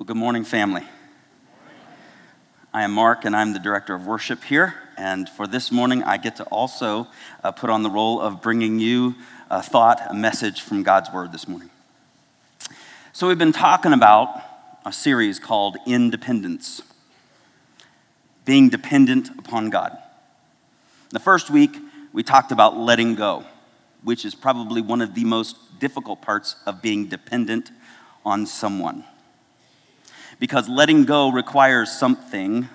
Well, good morning, family. I am Mark, and I'm the director of worship here. And for this morning, I get to also uh, put on the role of bringing you a thought, a message from God's Word this morning. So, we've been talking about a series called Independence being dependent upon God. The first week, we talked about letting go, which is probably one of the most difficult parts of being dependent on someone. Because letting go requires something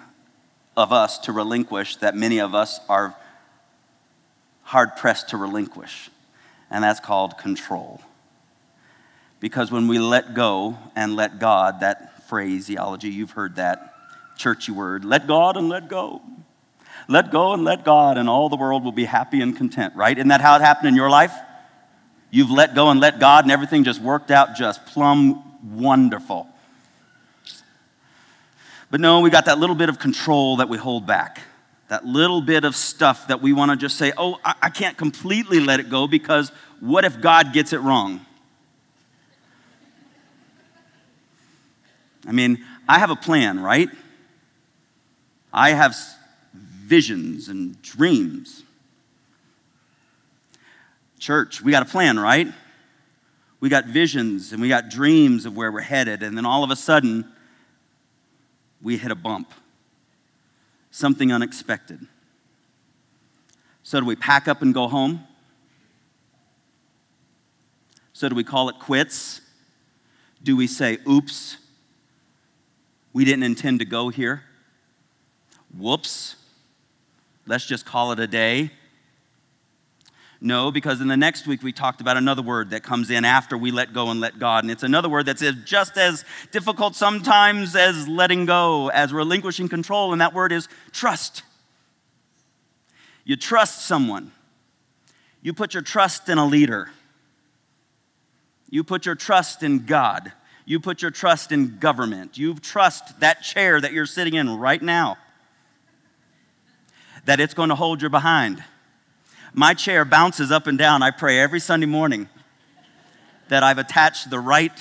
of us to relinquish that many of us are hard pressed to relinquish, and that's called control. Because when we let go and let God, that phraseology, you've heard that churchy word, let God and let go. Let go and let God, and all the world will be happy and content, right? Isn't that how it happened in your life? You've let go and let God, and everything just worked out just plumb wonderful. But no, we got that little bit of control that we hold back. That little bit of stuff that we want to just say, oh, I, I can't completely let it go because what if God gets it wrong? I mean, I have a plan, right? I have visions and dreams. Church, we got a plan, right? We got visions and we got dreams of where we're headed, and then all of a sudden, we hit a bump. Something unexpected. So, do we pack up and go home? So, do we call it quits? Do we say, oops, we didn't intend to go here? Whoops, let's just call it a day? No, because in the next week we talked about another word that comes in after we let go and let God. And it's another word that's just as difficult sometimes as letting go, as relinquishing control. And that word is trust. You trust someone, you put your trust in a leader, you put your trust in God, you put your trust in government, you trust that chair that you're sitting in right now, that it's going to hold your behind my chair bounces up and down. I pray every Sunday morning that I've attached the right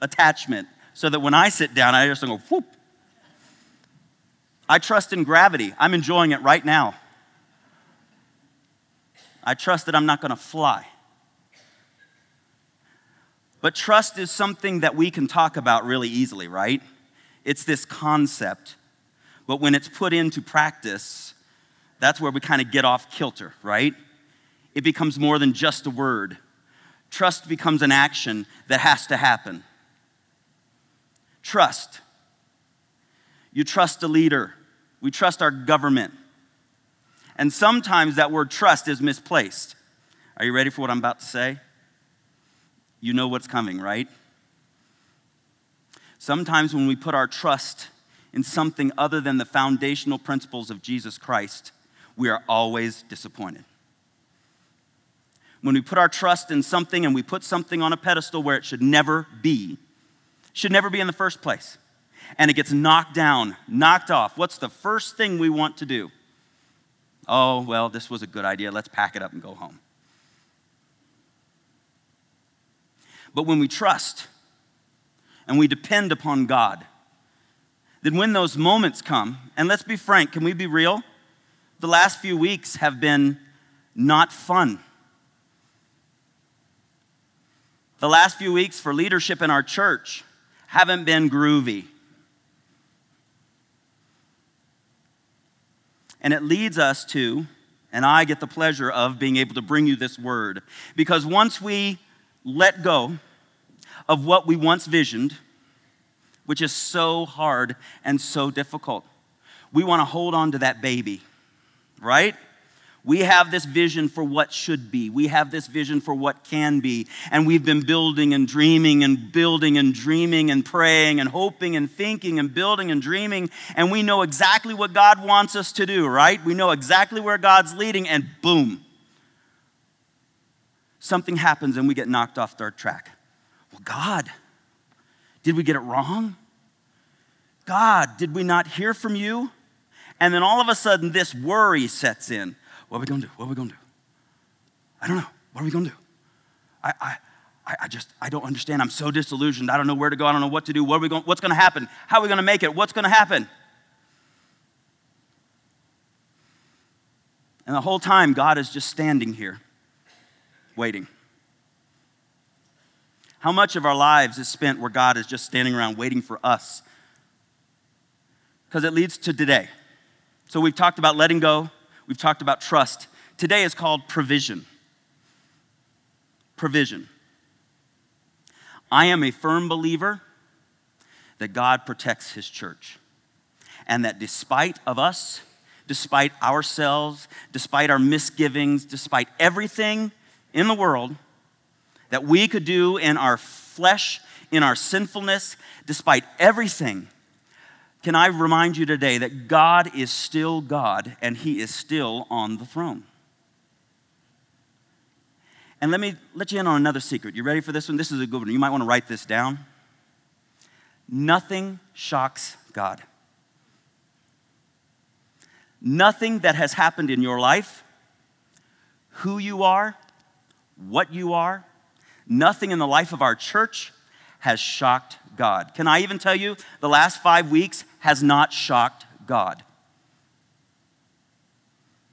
attachment so that when I sit down, I just go whoop. I trust in gravity. I'm enjoying it right now. I trust that I'm not going to fly. But trust is something that we can talk about really easily, right? It's this concept. But when it's put into practice, that's where we kind of get off kilter, right? It becomes more than just a word. Trust becomes an action that has to happen. Trust. You trust a leader. We trust our government. And sometimes that word trust is misplaced. Are you ready for what I'm about to say? You know what's coming, right? Sometimes when we put our trust in something other than the foundational principles of Jesus Christ, we are always disappointed. When we put our trust in something and we put something on a pedestal where it should never be, should never be in the first place, and it gets knocked down, knocked off, what's the first thing we want to do? Oh, well, this was a good idea. Let's pack it up and go home. But when we trust and we depend upon God, then when those moments come, and let's be frank, can we be real? The last few weeks have been not fun. The last few weeks for leadership in our church haven't been groovy. And it leads us to, and I get the pleasure of being able to bring you this word. Because once we let go of what we once visioned, which is so hard and so difficult, we want to hold on to that baby right? We have this vision for what should be. We have this vision for what can be. And we've been building and dreaming and building and dreaming and praying and hoping and thinking and building and dreaming. And we know exactly what God wants us to do, right? We know exactly where God's leading, and boom, something happens and we get knocked off our track. Well, God, did we get it wrong? God, did we not hear from you? And then all of a sudden, this worry sets in. What are we to do? What are we to do? I don't know. What are we to do? I, I, I, just, I don't understand. I'm so disillusioned. I don't know where to go. I don't know what to do. What are we going, what's to happen? How are we to make it? What's to happen? And the whole time, God is just standing here, waiting. How much of our lives is spent where God is just standing around waiting for us? Because it leads to today. So we've talked about letting go, we've talked about trust. Today is called provision. Provision. I am a firm believer that God protects his church. And that despite of us, despite ourselves, despite our misgivings, despite everything in the world that we could do in our flesh, in our sinfulness, despite everything, can I remind you today that God is still God and He is still on the throne? And let me let you in on another secret. You ready for this one? This is a good one. You might want to write this down. Nothing shocks God. Nothing that has happened in your life, who you are, what you are, nothing in the life of our church has shocked God. Can I even tell you, the last five weeks has not shocked God.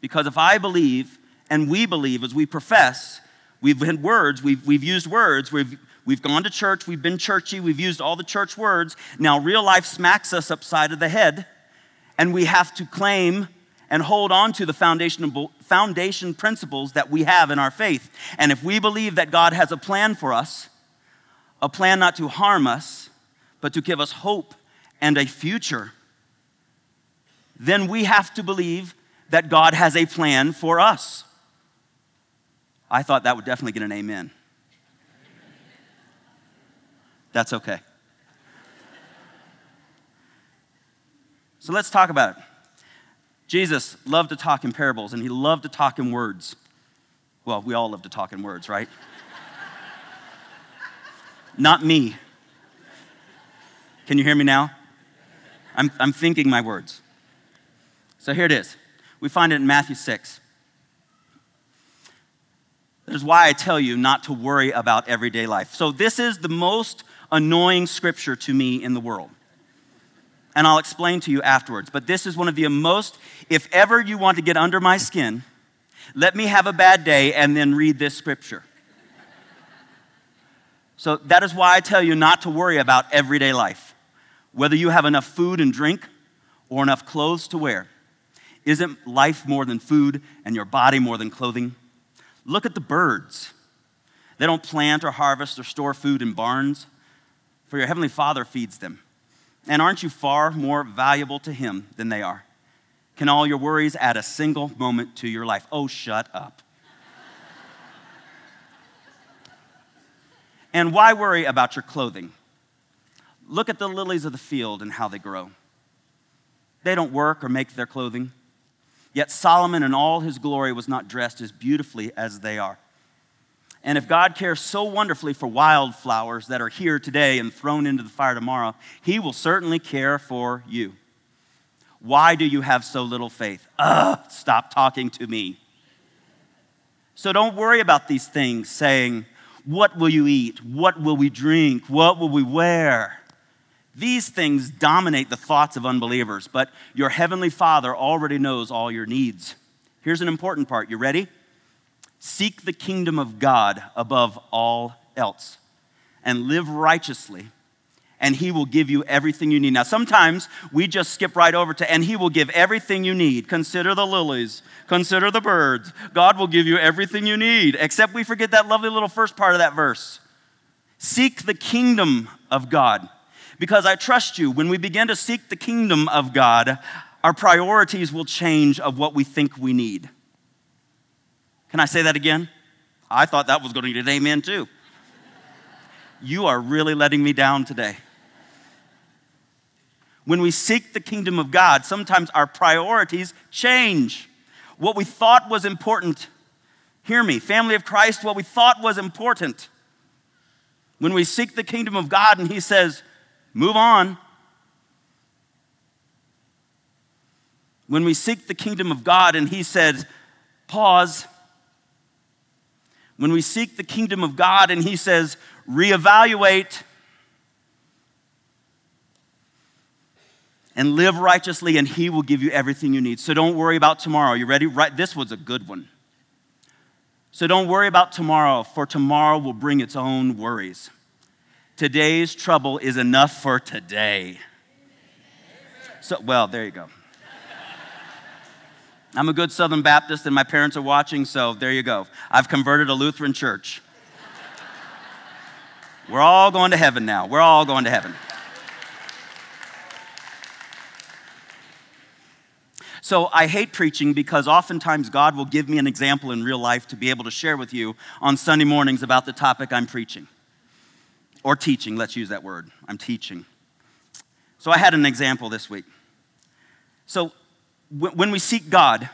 Because if I believe, and we believe as we profess, We've had words, we've, we've used words, we've, we've gone to church, we've been churchy, we've used all the church words. Now, real life smacks us upside of the head, and we have to claim and hold on to the foundation, foundation principles that we have in our faith. And if we believe that God has a plan for us, a plan not to harm us, but to give us hope and a future, then we have to believe that God has a plan for us. I thought that would definitely get an amen. That's okay. So let's talk about it. Jesus loved to talk in parables and he loved to talk in words. Well, we all love to talk in words, right? Not me. Can you hear me now? I'm, I'm thinking my words. So here it is. We find it in Matthew 6. That is why I tell you not to worry about everyday life. So, this is the most annoying scripture to me in the world. And I'll explain to you afterwards. But this is one of the most, if ever you want to get under my skin, let me have a bad day and then read this scripture. So, that is why I tell you not to worry about everyday life. Whether you have enough food and drink or enough clothes to wear. Isn't life more than food and your body more than clothing? Look at the birds. They don't plant or harvest or store food in barns, for your heavenly Father feeds them. And aren't you far more valuable to Him than they are? Can all your worries add a single moment to your life? Oh, shut up. and why worry about your clothing? Look at the lilies of the field and how they grow. They don't work or make their clothing. Yet Solomon in all his glory was not dressed as beautifully as they are. And if God cares so wonderfully for wildflowers that are here today and thrown into the fire tomorrow, he will certainly care for you. Why do you have so little faith? Ugh, stop talking to me. So don't worry about these things, saying, What will you eat? What will we drink? What will we wear? These things dominate the thoughts of unbelievers, but your heavenly Father already knows all your needs. Here's an important part. You ready? Seek the kingdom of God above all else and live righteously, and He will give you everything you need. Now, sometimes we just skip right over to, and He will give everything you need. Consider the lilies, consider the birds. God will give you everything you need, except we forget that lovely little first part of that verse. Seek the kingdom of God because I trust you, when we begin to seek the kingdom of God, our priorities will change of what we think we need. Can I say that again? I thought that was going to get an amen too. You are really letting me down today. When we seek the kingdom of God, sometimes our priorities change. What we thought was important, hear me, family of Christ, what we thought was important. When we seek the kingdom of God and He says, Move on. When we seek the kingdom of God and He says, pause. When we seek the kingdom of God and He says, reevaluate, and live righteously, and He will give you everything you need. So don't worry about tomorrow. You ready? Right, this was a good one. So don't worry about tomorrow, for tomorrow will bring its own worries. Today's trouble is enough for today. So, well, there you go. I'm a good Southern Baptist, and my parents are watching, so there you go. I've converted a Lutheran church. We're all going to heaven now. We're all going to heaven. So I hate preaching because oftentimes God will give me an example in real life to be able to share with you on Sunday mornings about the topic I'm preaching. Or teaching, let's use that word. I'm teaching. So I had an example this week. So when we seek God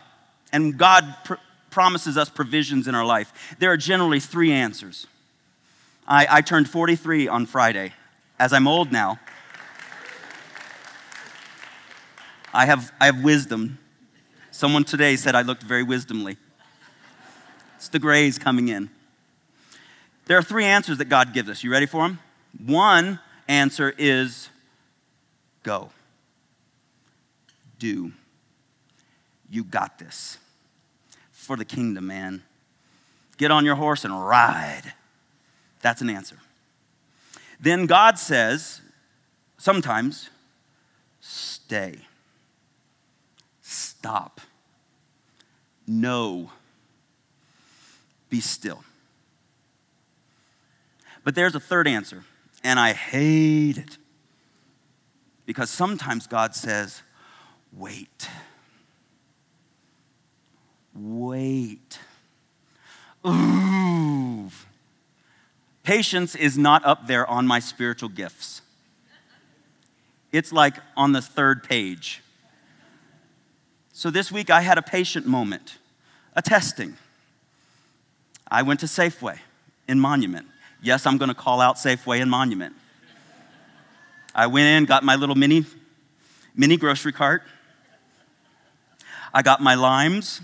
and God pr- promises us provisions in our life, there are generally three answers. I, I turned 43 on Friday. As I'm old now, I have, I have wisdom. Someone today said I looked very wisdomly. It's the grays coming in. There are three answers that God gives us. You ready for them? One answer is go, do. You got this. For the kingdom, man. Get on your horse and ride. That's an answer. Then God says, sometimes, stay. Stop. No. Be still. But there's a third answer, and I hate it. Because sometimes God says, wait. Wait. Ooh. Patience is not up there on my spiritual gifts. It's like on the third page. So this week I had a patient moment, a testing. I went to Safeway in Monument. Yes, I'm going to call out Safeway and Monument. I went in, got my little mini mini grocery cart. I got my limes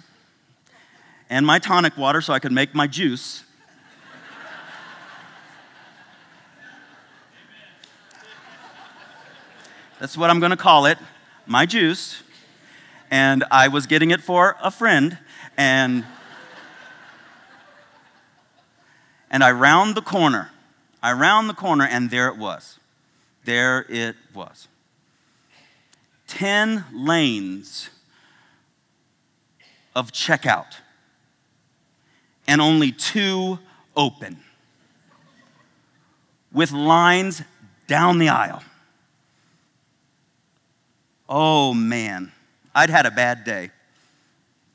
and my tonic water so I could make my juice. That's what I'm going to call it, my juice. And I was getting it for a friend, and and I round the corner. I round the corner, and there it was. There it was. Ten lanes of checkout and only two open, with lines down the aisle. Oh man, I'd had a bad day.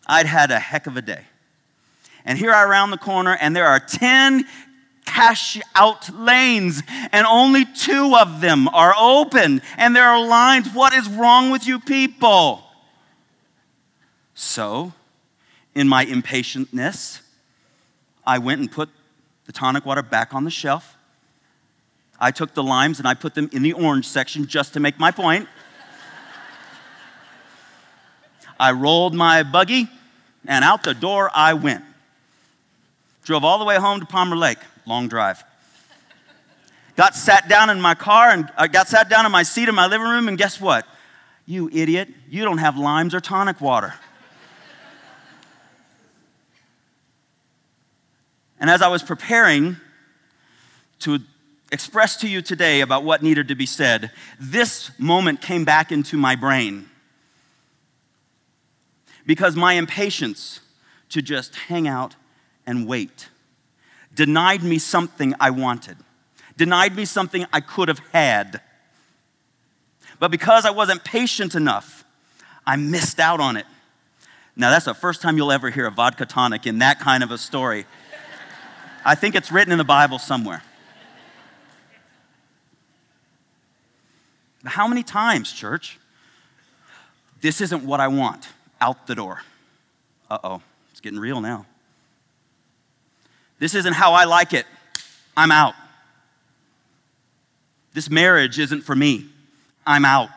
I'd had a heck of a day. And here I round the corner, and there are 10 cash out lanes, and only two of them are open, and there are lines. What is wrong with you people? So, in my impatientness, I went and put the tonic water back on the shelf. I took the limes and I put them in the orange section just to make my point. I rolled my buggy and out the door I went. Drove all the way home to Palmer Lake, long drive. Got sat down in my car and I got sat down in my seat in my living room, and guess what? You idiot, you don't have limes or tonic water. And as I was preparing to express to you today about what needed to be said, this moment came back into my brain. Because my impatience to just hang out and wait denied me something I wanted, denied me something I could have had. But because I wasn't patient enough, I missed out on it. Now, that's the first time you'll ever hear a vodka tonic in that kind of a story. I think it's written in the Bible somewhere. How many times, church? This isn't what I want. Out the door. Uh oh, it's getting real now. This isn't how I like it. I'm out. This marriage isn't for me. I'm out.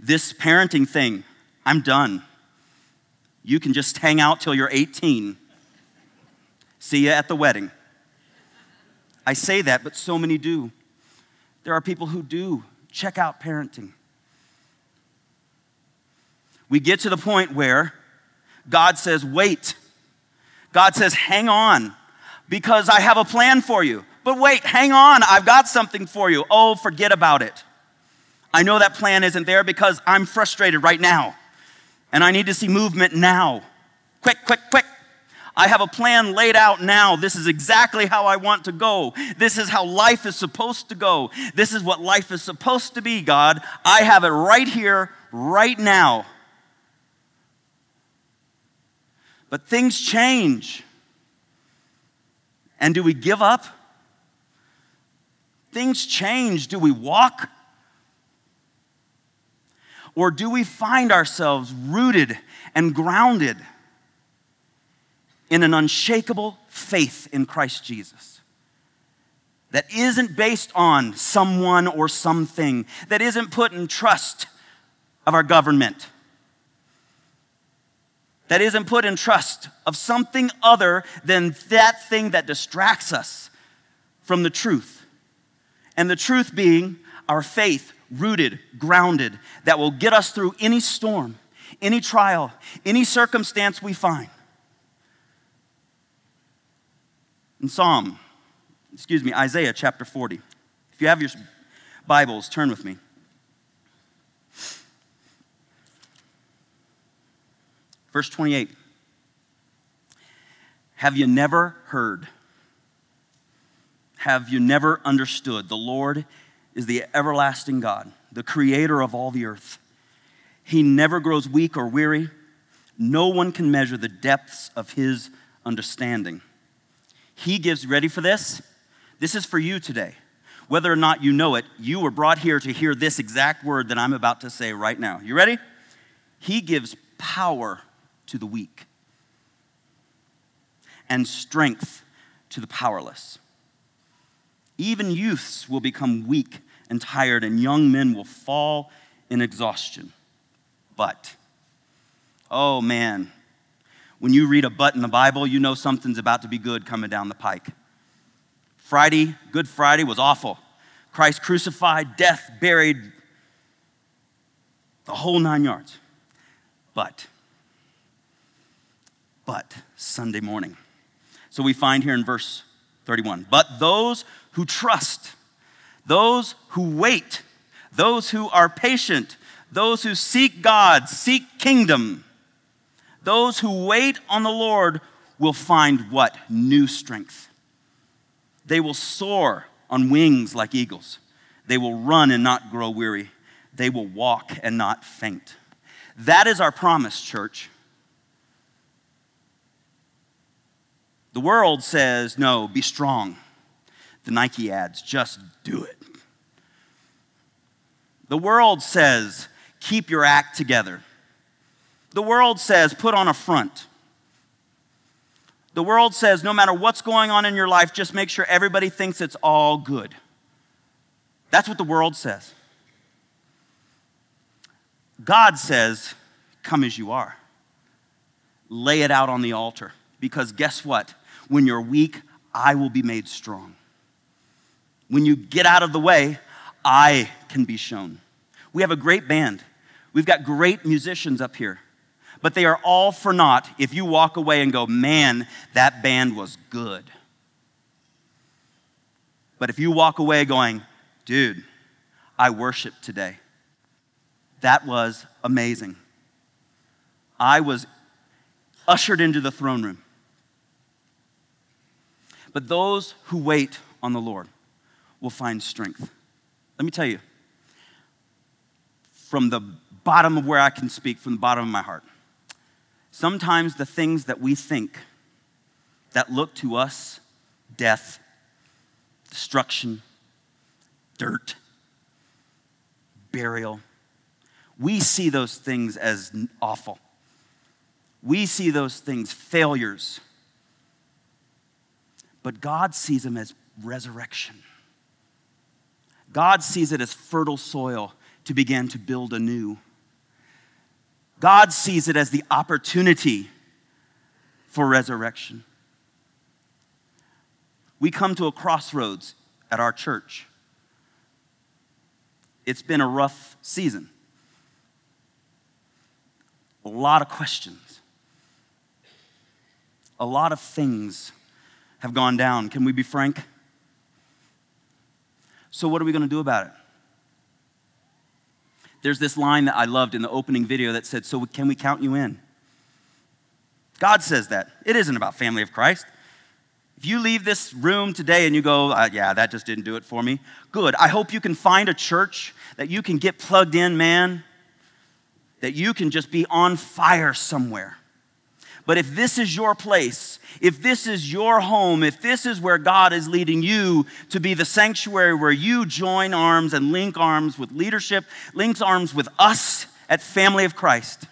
This parenting thing, I'm done. You can just hang out till you're 18. See you at the wedding. I say that, but so many do. There are people who do check out parenting. We get to the point where God says, wait. God says, hang on, because I have a plan for you. But wait, hang on, I've got something for you. Oh, forget about it. I know that plan isn't there because I'm frustrated right now, and I need to see movement now. Quick, quick, quick. I have a plan laid out now. This is exactly how I want to go. This is how life is supposed to go. This is what life is supposed to be, God. I have it right here, right now. But things change. And do we give up? Things change. Do we walk? Or do we find ourselves rooted and grounded? in an unshakable faith in Christ Jesus that isn't based on someone or something, that isn't put in trust of our government, that isn't put in trust of something other than that thing that distracts us from the truth. And the truth being our faith rooted, grounded, that will get us through any storm, any trial, any circumstance we find. in Psalm, excuse me, Isaiah chapter 40. If you have your Bibles, turn with me. Verse 28. Have you never heard? Have you never understood? The Lord is the everlasting God, the creator of all the earth. He never grows weak or weary. No one can measure the depths of his understanding. He gives, ready for this? This is for you today. Whether or not you know it, you were brought here to hear this exact word that I'm about to say right now. You ready? He gives power to the weak and strength to the powerless. Even youths will become weak and tired, and young men will fall in exhaustion. But, oh man, when you read a but in the Bible, you know something's about to be good coming down the pike. Friday, Good Friday, was awful. Christ crucified, death, buried, the whole nine yards. But, but, Sunday morning. So we find here in verse 31 but those who trust, those who wait, those who are patient, those who seek God, seek kingdom, those who wait on the Lord will find what? New strength. They will soar on wings like eagles. They will run and not grow weary. They will walk and not faint. That is our promise, church. The world says, no, be strong. The Nike ads, just do it. The world says, keep your act together. The world says, put on a front. The world says, no matter what's going on in your life, just make sure everybody thinks it's all good. That's what the world says. God says, come as you are. Lay it out on the altar. Because guess what? When you're weak, I will be made strong. When you get out of the way, I can be shown. We have a great band. We've got great musicians up here but they are all for naught if you walk away and go, man, that band was good. But if you walk away going, dude, I worship today, that was amazing. I was ushered into the throne room. But those who wait on the Lord will find strength. Let me tell you, from the bottom of where I can speak, from the bottom of my heart, Sometimes the things that we think that look to us death, destruction, dirt, burial, we see those things as awful. We see those things failures. But God sees them as resurrection. God sees it as fertile soil to begin to build anew. God sees it as the opportunity for resurrection. we come to a crossroads at our church. It's been a rough season. A lot of questions. A lot of things have gone down. Can we be frank? So, what are we going to do about it? There's this line that I loved in the opening video that said, So, can we count you in? God says that. It isn't about family of Christ. If you leave this room today and you go, uh, yeah, that just didn't do it for me, good. I hope you can find a church that you can get plugged in, man, that you can just be on fire somewhere. But if this is your place, if this is your home, if this is where God is leading you to be the sanctuary where you join arms and link arms with leadership, links arms with us at Family of Christ,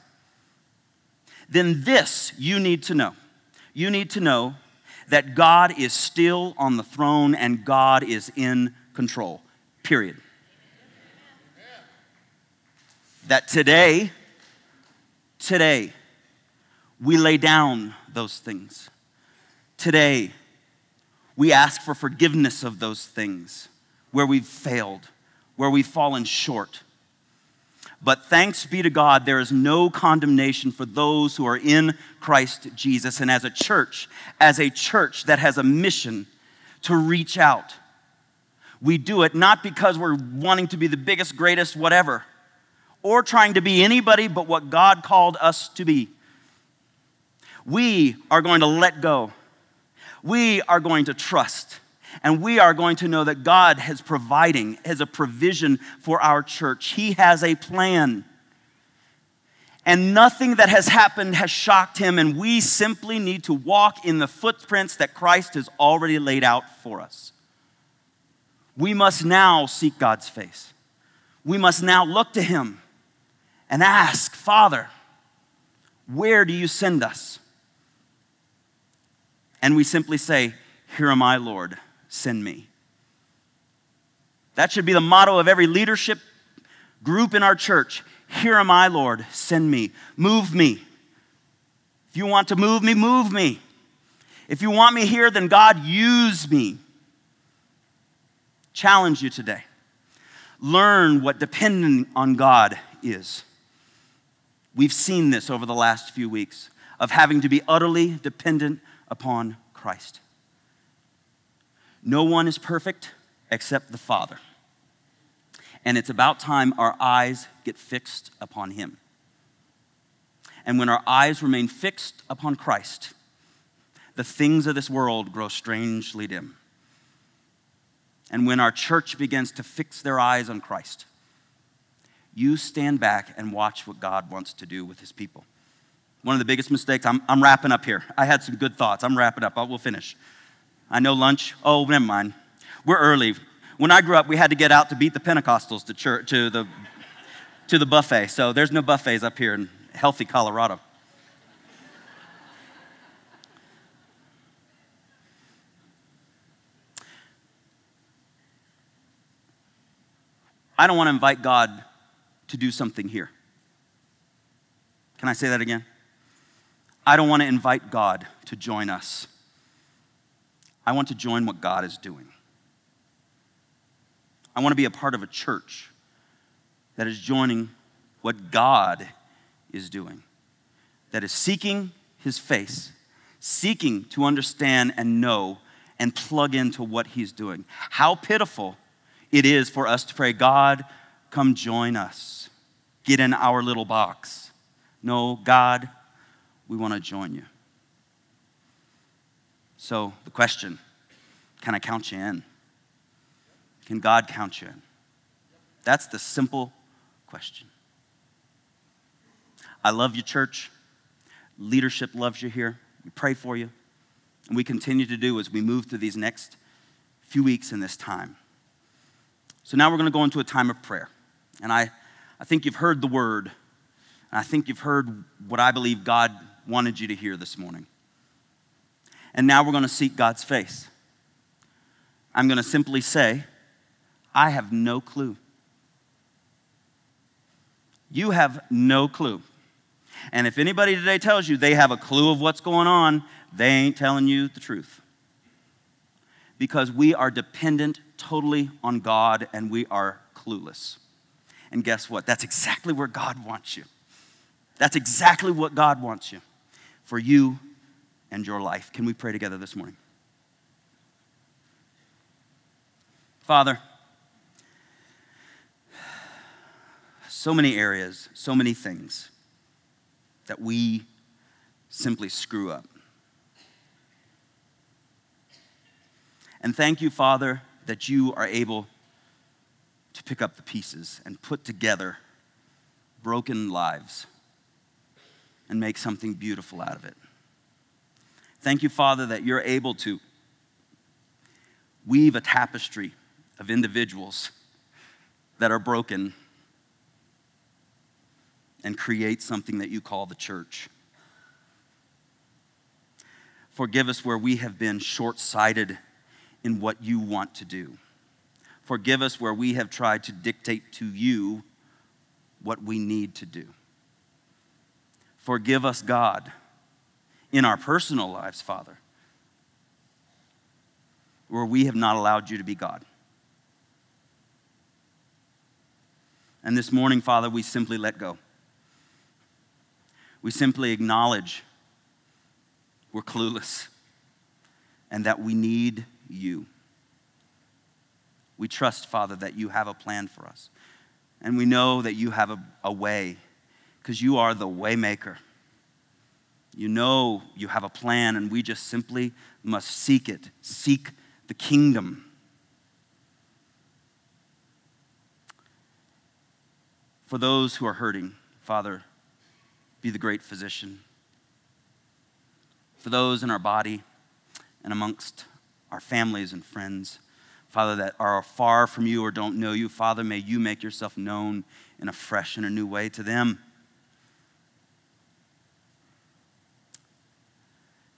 then this you need to know. You need to know that God is still on the throne and God is in control. Period. That today, today, we lay down those things. Today, we ask for forgiveness of those things where we've failed, where we've fallen short. But thanks be to God, there is no condemnation for those who are in Christ Jesus. And as a church, as a church that has a mission to reach out, we do it not because we're wanting to be the biggest, greatest, whatever, or trying to be anybody but what God called us to be. We are going to let go. We are going to trust. And we are going to know that God has providing, has a provision for our church. He has a plan. And nothing that has happened has shocked him, and we simply need to walk in the footprints that Christ has already laid out for us. We must now seek God's face. We must now look to him and ask, Father, where do you send us? And we simply say, Here am I, Lord send me. That should be the motto of every leadership group in our church. Here am I, Lord, send me. Move me. If you want to move me, move me. If you want me here, then God, use me. Challenge you today. Learn what depending on God is. We've seen this over the last few weeks of having to be utterly dependent upon Christ. No one is perfect except the Father. And it's about time our eyes get fixed upon Him. And when our eyes remain fixed upon Christ, the things of this world grow strangely dim. And when our church begins to fix their eyes on Christ, you stand back and watch what God wants to do with His people. One of the biggest mistakes, I'm, I'm wrapping up here. I had some good thoughts. I'm wrapping up. I will finish. I know lunch. Oh, never mind. We're early. When I grew up, we had to get out to beat the Pentecostals to church to the to the buffet. So there's no buffets up here in healthy Colorado. I don't want to invite God to do something here. Can I say that again? I don't want to invite God to join us. I want to join what God is doing. I want to be a part of a church that is joining what God is doing, that is seeking his face, seeking to understand and know and plug into what he's doing. How pitiful it is for us to pray, God, come join us, get in our little box. No, God, we want to join you. So, the question can I count you in? Can God count you in? That's the simple question. I love you, church. Leadership loves you here. We pray for you. And we continue to do as we move through these next few weeks in this time. So now we're going to go into a time of prayer. And I, I think you've heard the word. And I think you've heard what I believe God wanted you to hear this morning. And now we're going to seek God's face. I'm going to simply say, I have no clue. You have no clue. And if anybody today tells you they have a clue of what's going on, they ain't telling you the truth. because we are dependent totally on God and we are clueless. And guess what? That's exactly where God wants you. That's exactly what God wants you for you and your life. Can we pray together this morning? Father, so many areas, so many things that we simply screw up. And thank you, Father, that you are able to pick up the pieces and put together broken lives and make something beautiful out of it. Thank you, Father, that you're able to weave a tapestry of individuals that are broken and create something that you call the church. Forgive us where we have been short sighted in what you want to do. Forgive us where we have tried to dictate to you what we need to do. Forgive us, God, in our personal lives, Father, where we have not allowed you to be God. And this morning, Father, we simply let go. We simply acknowledge we're clueless and that we need you. We trust, Father, that you have a plan for us. And we know that you have a, a way because you are the waymaker. You know you have a plan, and we just simply must seek it. Seek the kingdom. For those who are hurting, Father, be the great physician. For those in our body and amongst our families and friends, Father, that are far from you or don't know you, Father, may you make yourself known in a fresh and a new way to them.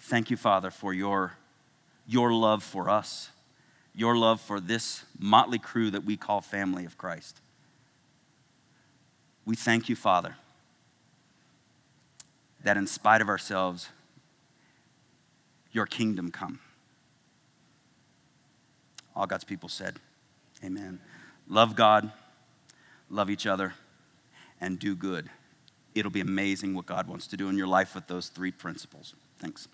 Thank you, Father, for your, your love for us, your love for this motley crew that we call family of Christ. We thank you, Father, that in spite of ourselves, your kingdom come. All God's people said, Amen. Love God, love each other, and do good. It'll be amazing what God wants to do in your life with those three principles. Thanks.